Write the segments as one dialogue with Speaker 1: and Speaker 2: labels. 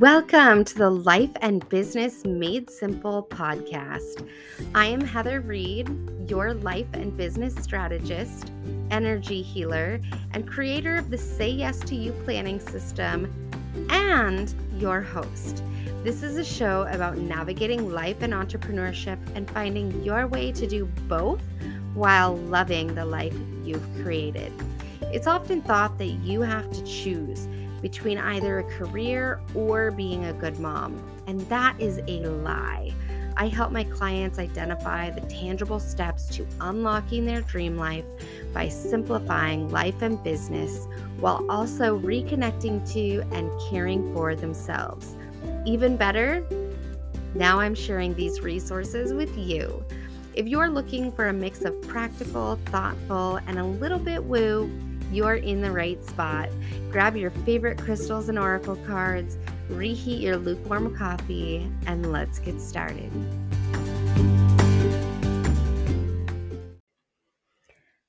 Speaker 1: Welcome to the Life and Business Made Simple podcast. I am Heather Reed, your life and business strategist, energy healer, and creator of the Say Yes to You planning system, and your host. This is a show about navigating life and entrepreneurship and finding your way to do both while loving the life you've created. It's often thought that you have to choose between either a career or being a good mom. And that is a lie. I help my clients identify the tangible steps to unlocking their dream life by simplifying life and business while also reconnecting to and caring for themselves. Even better, now I'm sharing these resources with you. If you're looking for a mix of practical, thoughtful, and a little bit woo, you're in the right spot. Grab your favorite crystals and oracle cards, reheat your lukewarm coffee, and let's get started.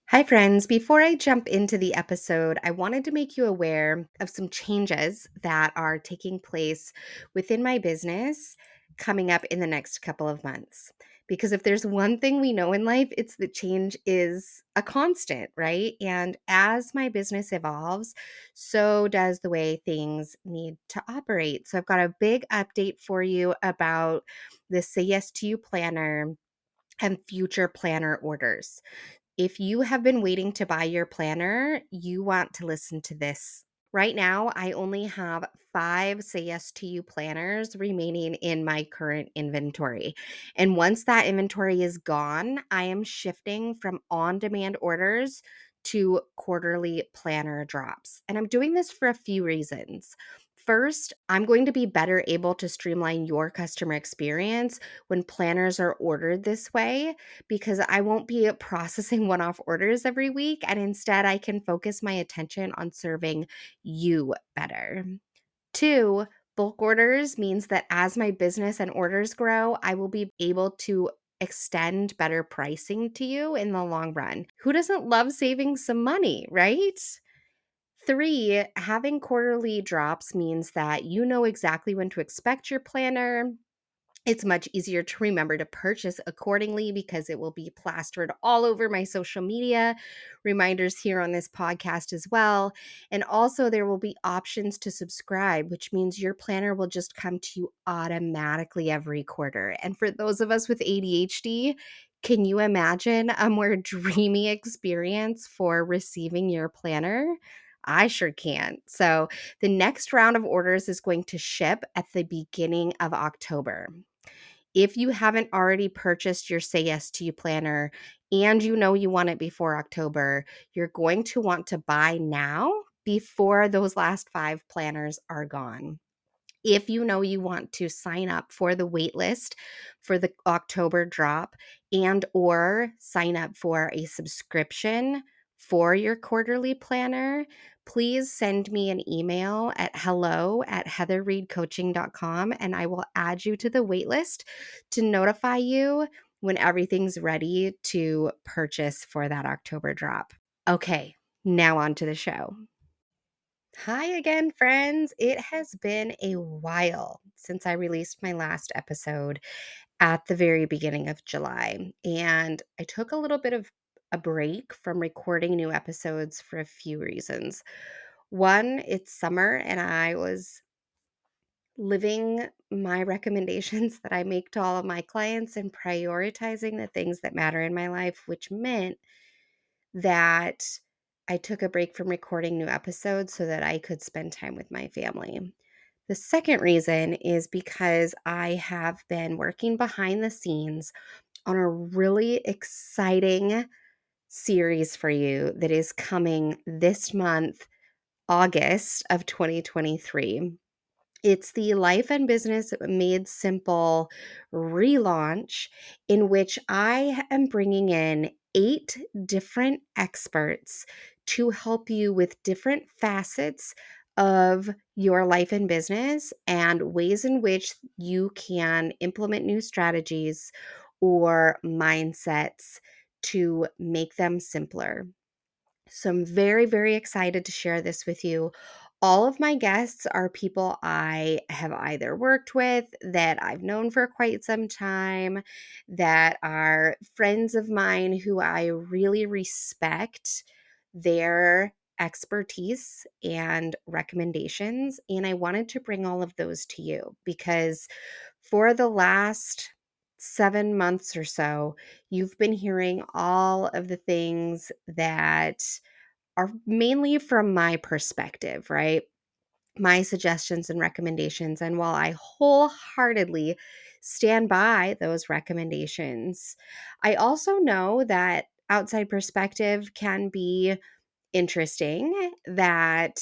Speaker 1: Hi, friends. Before I jump into the episode, I wanted to make you aware of some changes that are taking place within my business coming up in the next couple of months. Because if there's one thing we know in life, it's that change is a constant, right? And as my business evolves, so does the way things need to operate. So I've got a big update for you about the Say Yes to You planner and future planner orders. If you have been waiting to buy your planner, you want to listen to this Right now, I only have five Say Yes to You planners remaining in my current inventory. And once that inventory is gone, I am shifting from on demand orders to quarterly planner drops. And I'm doing this for a few reasons. First, I'm going to be better able to streamline your customer experience when planners are ordered this way because I won't be processing one off orders every week. And instead, I can focus my attention on serving you better. Two, bulk orders means that as my business and orders grow, I will be able to extend better pricing to you in the long run. Who doesn't love saving some money, right? Three, having quarterly drops means that you know exactly when to expect your planner. It's much easier to remember to purchase accordingly because it will be plastered all over my social media, reminders here on this podcast as well. And also, there will be options to subscribe, which means your planner will just come to you automatically every quarter. And for those of us with ADHD, can you imagine a more dreamy experience for receiving your planner? I sure can. So, the next round of orders is going to ship at the beginning of October. If you haven't already purchased your Say Yes to You planner and you know you want it before October, you're going to want to buy now before those last five planners are gone if you know you want to sign up for the waitlist for the October drop and or sign up for a subscription for your quarterly planner, please send me an email at hello at heatherreedcoaching.com and I will add you to the waitlist to notify you when everything's ready to purchase for that October drop. Okay, now on to the show. Hi again, friends. It has been a while since I released my last episode at the very beginning of July. And I took a little bit of a break from recording new episodes for a few reasons. One, it's summer and I was living my recommendations that I make to all of my clients and prioritizing the things that matter in my life, which meant that I took a break from recording new episodes so that I could spend time with my family. The second reason is because I have been working behind the scenes on a really exciting series for you that is coming this month, August of 2023. It's the Life and Business Made Simple relaunch, in which I am bringing in eight different experts to help you with different facets of your life and business and ways in which you can implement new strategies or mindsets to make them simpler. So I'm very, very excited to share this with you. all of my guests are people I have either worked with, that I've known for quite some time, that are friends of mine who I really respect their expertise and recommendations. And I wanted to bring all of those to you because for the last seven months or so, you've been hearing all of the things that are mainly from my perspective, right? My suggestions and recommendations. And while I wholeheartedly stand by those recommendations, I also know that outside perspective can be interesting, that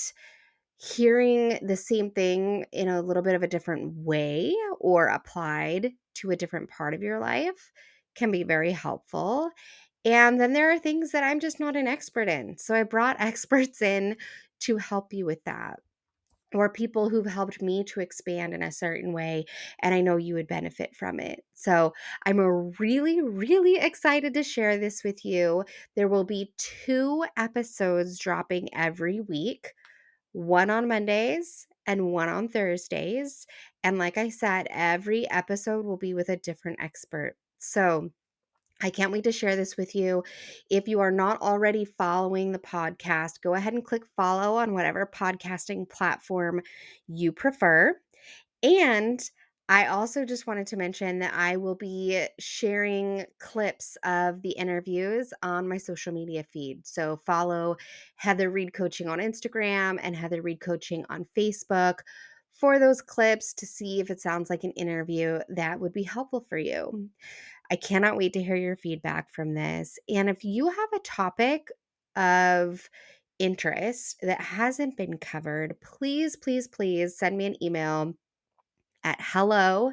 Speaker 1: hearing the same thing in a little bit of a different way or applied to a different part of your life can be very helpful. And then there are things that I'm just not an expert in. So I brought experts in to help you with that. Or people who've helped me to expand in a certain way, and I know you would benefit from it. So, I'm really, really excited to share this with you. There will be two episodes dropping every week one on Mondays and one on Thursdays. And like I said, every episode will be with a different expert. So, I can't wait to share this with you. If you are not already following the podcast, go ahead and click follow on whatever podcasting platform you prefer. And I also just wanted to mention that I will be sharing clips of the interviews on my social media feed. So follow Heather Reed Coaching on Instagram and Heather Reed Coaching on Facebook for those clips to see if it sounds like an interview that would be helpful for you. I cannot wait to hear your feedback from this. And if you have a topic of interest that hasn't been covered, please, please, please send me an email at hello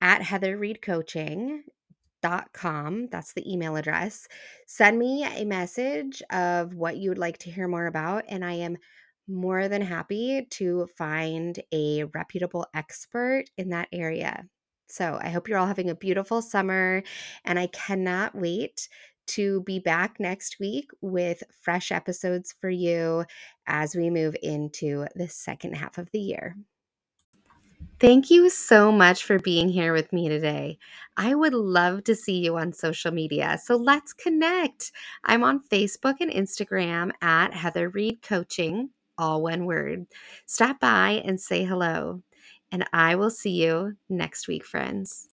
Speaker 1: at heatherreedcoaching.com. That's the email address. Send me a message of what you would like to hear more about, and I am more than happy to find a reputable expert in that area. So I hope you're all having a beautiful summer, and I cannot wait to be back next week with fresh episodes for you as we move into the second half of the year. Thank you so much for being here with me today. I would love to see you on social media, so let's connect. I'm on Facebook and Instagram at Heather Reed Coaching, all one word. Stop by and say hello, and I will see you next week, friends.